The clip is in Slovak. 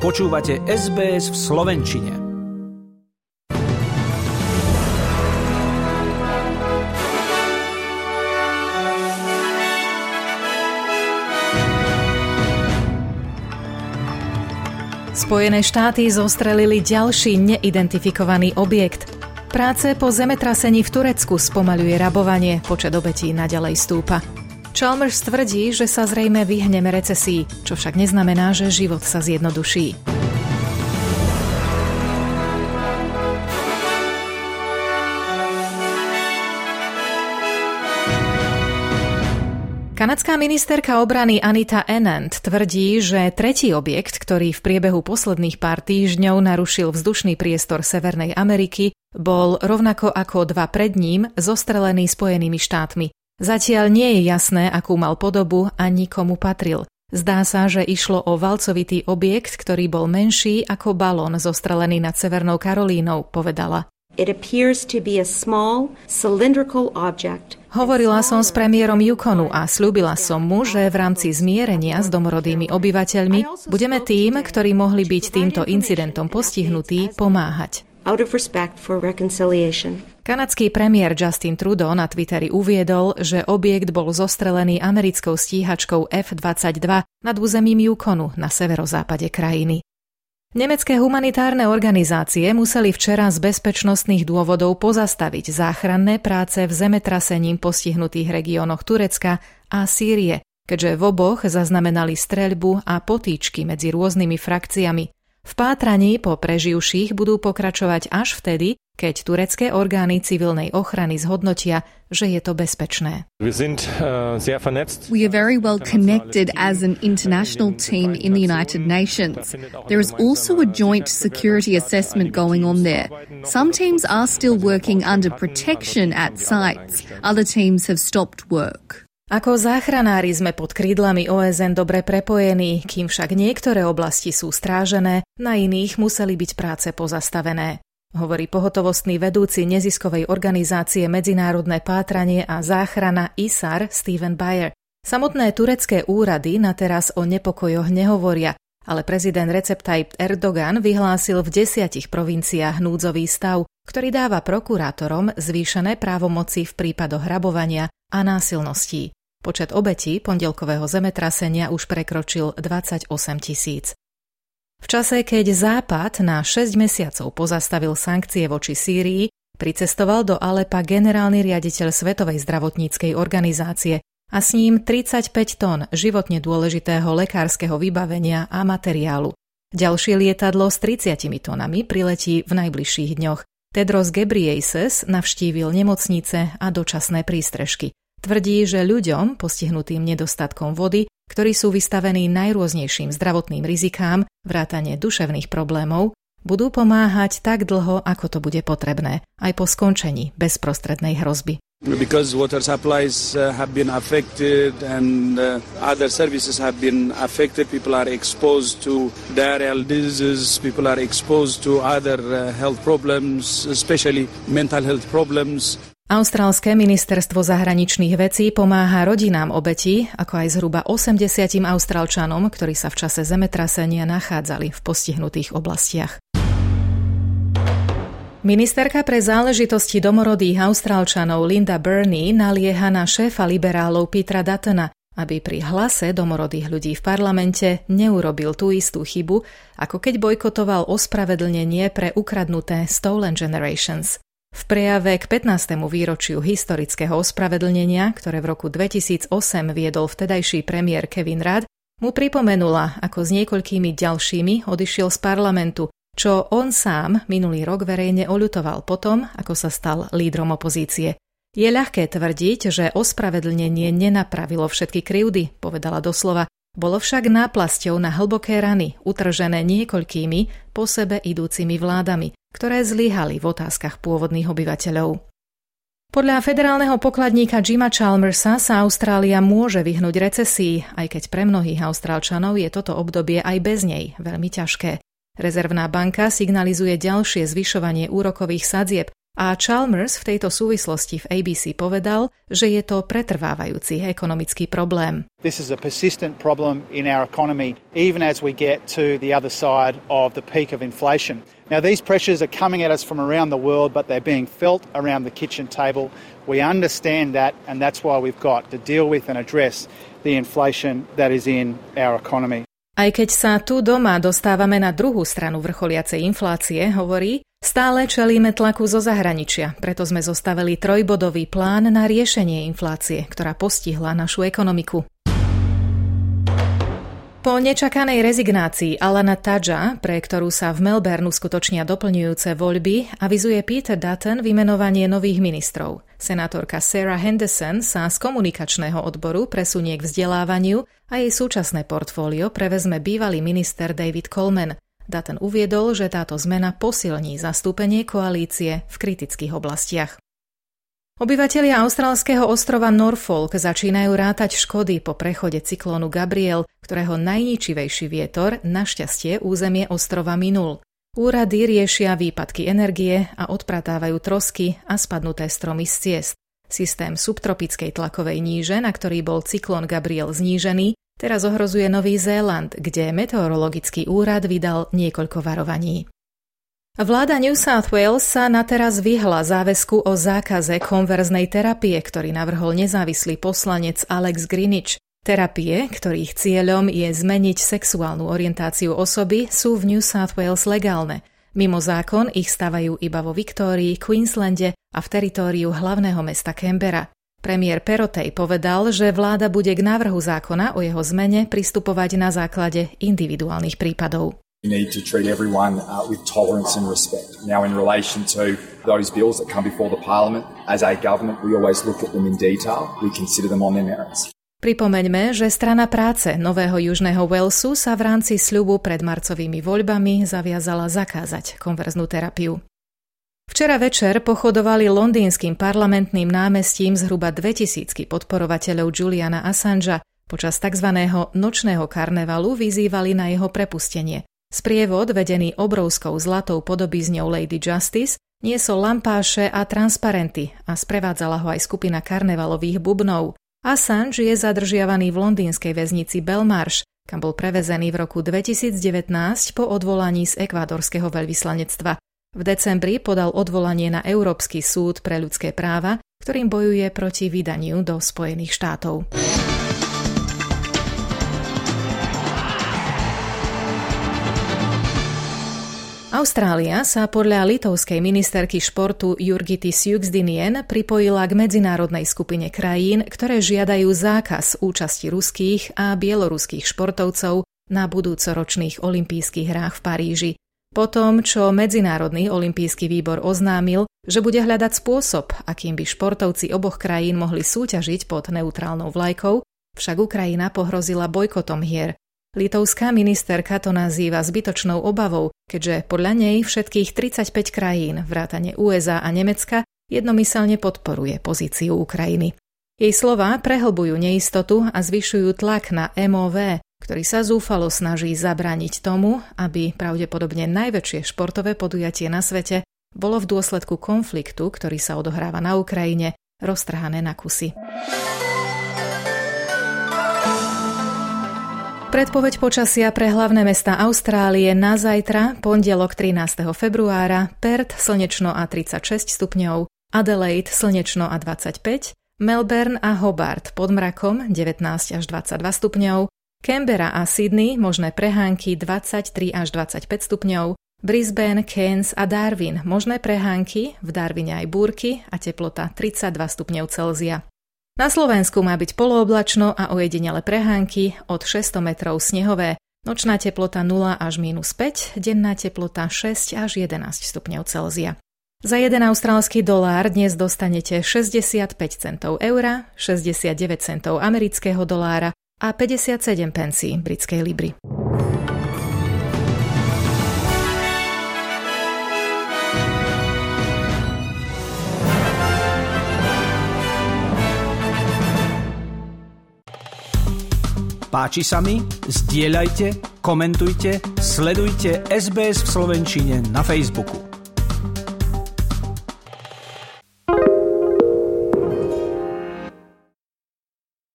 Počúvate SBS v Slovenčine. Spojené štáty zostrelili ďalší neidentifikovaný objekt. Práce po zemetrasení v Turecku spomaľuje rabovanie, počet obetí naďalej stúpa. Chalmers tvrdí, že sa zrejme vyhneme recesii, čo však neznamená, že život sa zjednoduší. Kanadská ministerka obrany Anita Enant tvrdí, že tretí objekt, ktorý v priebehu posledných pár týždňov narušil vzdušný priestor Severnej Ameriky, bol rovnako ako dva pred ním zostrelený Spojenými štátmi. Zatiaľ nie je jasné, akú mal podobu a nikomu patril. Zdá sa, že išlo o valcovitý objekt, ktorý bol menší ako balón zostrelený nad Severnou Karolínou, povedala. It appears to be a small, cylindrical object Hovorila som s premiérom Yukonu a slúbila som mu, že v rámci zmierenia s domorodými obyvateľmi budeme tým, ktorí mohli byť týmto incidentom postihnutí, pomáhať out of respect for reconciliation. Kanadský premiér Justin Trudeau na Twitteri uviedol, že objekt bol zostrelený americkou stíhačkou F-22 nad územím Yukonu na severozápade krajiny. Nemecké humanitárne organizácie museli včera z bezpečnostných dôvodov pozastaviť záchranné práce v zemetrasením postihnutých regiónoch Turecka a Sýrie, keďže v oboch zaznamenali streľbu a potýčky medzi rôznymi frakciami, v pátraní po preživších budú pokračovať až vtedy, keď turecké orgány civilnej ochrany zhodnotia, že je to bezpečné. We are very well connected as an international team in the United Nations. There is also a joint security assessment going on there. Some teams are still working under protection at sites. Other teams have stopped work. Ako záchranári sme pod krídlami OSN dobre prepojení, kým však niektoré oblasti sú strážené, na iných museli byť práce pozastavené. Hovorí pohotovostný vedúci neziskovej organizácie Medzinárodné pátranie a záchrana ISAR Steven Bayer. Samotné turecké úrady na teraz o nepokojoch nehovoria, ale prezident Recep Tayyip Erdogan vyhlásil v desiatich provinciách núdzový stav, ktorý dáva prokurátorom zvýšené právomoci v prípadoch hrabovania a násilností. Počet obetí pondelkového zemetrasenia už prekročil 28 tisíc. V čase, keď Západ na 6 mesiacov pozastavil sankcie voči Sýrii, pricestoval do Alepa generálny riaditeľ Svetovej zdravotníckej organizácie a s ním 35 tón životne dôležitého lekárskeho vybavenia a materiálu. Ďalšie lietadlo s 30 tónami priletí v najbližších dňoch. Tedros Ghebreyesus navštívil nemocnice a dočasné prístrežky. Tvrdí, že ľuďom postihnutým nedostatkom vody, ktorí sú vystavení najrôznejším zdravotným rizikám, vrátane duševných problémov, budú pomáhať tak dlho, ako to bude potrebné, aj po skončení bezprostrednej hrozby. Because water supplies uh, have been affected and uh, other services have been affected, people are exposed to diarrheal diseases, people are exposed to other uh, health problems, especially mental health problems. Austrálske ministerstvo zahraničných vecí pomáha rodinám obetí, ako aj zhruba 80 austrálčanom, ktorí sa v čase zemetrasenia nachádzali v postihnutých oblastiach. Ministerka pre záležitosti domorodých austrálčanov Linda Burney nalieha na šéfa liberálov Petra Duttona, aby pri hlase domorodých ľudí v parlamente neurobil tú istú chybu, ako keď bojkotoval ospravedlnenie pre ukradnuté Stolen Generations. V prejave k 15. výročiu historického ospravedlnenia, ktoré v roku 2008 viedol vtedajší premiér Kevin Rudd, mu pripomenula, ako s niekoľkými ďalšími odišiel z parlamentu, čo on sám minulý rok verejne oľutoval potom, ako sa stal lídrom opozície. Je ľahké tvrdiť, že ospravedlnenie nenapravilo všetky krivdy, povedala doslova, bolo však náplasťou na hlboké rany, utržené niekoľkými po sebe idúcimi vládami, ktoré zlyhali v otázkach pôvodných obyvateľov. Podľa federálneho pokladníka Jima Chalmersa sa Austrália môže vyhnúť recesii, aj keď pre mnohých Austrálčanov je toto obdobie aj bez nej veľmi ťažké. Rezervná banka signalizuje ďalšie zvyšovanie úrokových sadzieb A Chalmers v tejto súvislosti v ABC povedal, že je to pretrvávajúci ekonomický problém. This is a persistent problem in our economy even as we get to the other side of the peak of inflation. Now these pressures are coming at us from around the world but they're being felt around the kitchen table. We understand that and that's why we've got to deal with and address the inflation that is in our economy. Aj keď sa tu doma dostávame na druhú stranu vrcholiacej inflácie, hovorí, stále čelíme tlaku zo zahraničia, preto sme zostavili trojbodový plán na riešenie inflácie, ktorá postihla našu ekonomiku. Po nečakanej rezignácii Alana Tadža, pre ktorú sa v Melbourne skutočnia doplňujúce voľby, avizuje Peter Dutton vymenovanie nových ministrov. Senátorka Sarah Henderson sa z komunikačného odboru presunie k vzdelávaniu a jej súčasné portfólio prevezme bývalý minister David Coleman. Dutton uviedol, že táto zmena posilní zastúpenie koalície v kritických oblastiach. Obyvatelia austrálskeho ostrova Norfolk začínajú rátať škody po prechode cyklónu Gabriel, ktorého najničivejší vietor našťastie územie ostrova minul. Úrady riešia výpadky energie a odpratávajú trosky a spadnuté stromy z ciest. Systém subtropickej tlakovej níže, na ktorý bol cyklón Gabriel znížený, teraz ohrozuje Nový Zéland, kde meteorologický úrad vydal niekoľko varovaní. Vláda New South Wales sa na teraz vyhla záväzku o zákaze konverznej terapie, ktorý navrhol nezávislý poslanec Alex Greenwich. Terapie, ktorých cieľom je zmeniť sexuálnu orientáciu osoby, sú v New South Wales legálne. Mimo zákon ich stavajú iba vo Viktórii, Queenslande a v teritóriu hlavného mesta Canberra. Premiér Perotej povedal, že vláda bude k návrhu zákona o jeho zmene pristupovať na základe individuálnych prípadov. You need to treat everyone uh, with tolerance and respect. Now, in relation to those bills that come before the Parliament, as a government, we always look at them in detail. We consider them on their merits. Pripomeňme, že strana práce Nového Južného Walesu sa v rámci sľubu pred marcovými voľbami zaviazala zakázať konverznú terapiu. Včera večer pochodovali londýnskym parlamentným námestím zhruba 2000 podporovateľov Juliana Assangea. Počas tzv. nočného karnevalu vyzývali na jeho prepustenie. Sprievod, vedený obrovskou zlatou podobizňou Lady Justice, niesol lampáše a transparenty a sprevádzala ho aj skupina karnevalových bubnov. Assange je zadržiavaný v londýnskej väznici Belmarsh, kam bol prevezený v roku 2019 po odvolaní z ekvádorského veľvyslanectva. V decembri podal odvolanie na Európsky súd pre ľudské práva, ktorým bojuje proti vydaniu do Spojených štátov. Austrália sa podľa litovskej ministerky športu Jurgitis Juxdinien pripojila k medzinárodnej skupine krajín, ktoré žiadajú zákaz účasti ruských a bieloruských športovcov na budúcoročných olympijských hrách v Paríži. Po tom, čo Medzinárodný olimpijský výbor oznámil, že bude hľadať spôsob, akým by športovci oboch krajín mohli súťažiť pod neutrálnou vlajkou, však Ukrajina pohrozila bojkotom hier, Litovská ministerka to nazýva zbytočnou obavou, keďže podľa nej všetkých 35 krajín, vrátane USA a Nemecka, jednomyselne podporuje pozíciu Ukrajiny. Jej slová prehlbujú neistotu a zvyšujú tlak na MOV, ktorý sa zúfalo snaží zabrániť tomu, aby pravdepodobne najväčšie športové podujatie na svete bolo v dôsledku konfliktu, ktorý sa odohráva na Ukrajine, roztrhané na kusy. Predpoveď počasia pre hlavné mesta Austrálie na zajtra, pondelok 13. februára, Perth slnečno a 36 stupňov, Adelaide slnečno a 25, Melbourne a Hobart pod mrakom 19 až 22 stupňov, Canberra a Sydney možné prehánky 23 až 25 stupňov, Brisbane, Cairns a Darwin možné prehánky, v Darwine aj búrky a teplota 32 stupňov Celzia. Na Slovensku má byť polooblačno a ojedinele prehánky od 600 metrov snehové, nočná teplota 0 až minus 5, denná teplota 6 až 11 stupňov Celzia. Za 1 austrálsky dolár dnes dostanete 65 centov eura, 69 centov amerického dolára a 57 pencí britskej libry. Páči sa mi? Zdieľajte, komentujte, sledujte SBS v Slovenčine na Facebooku.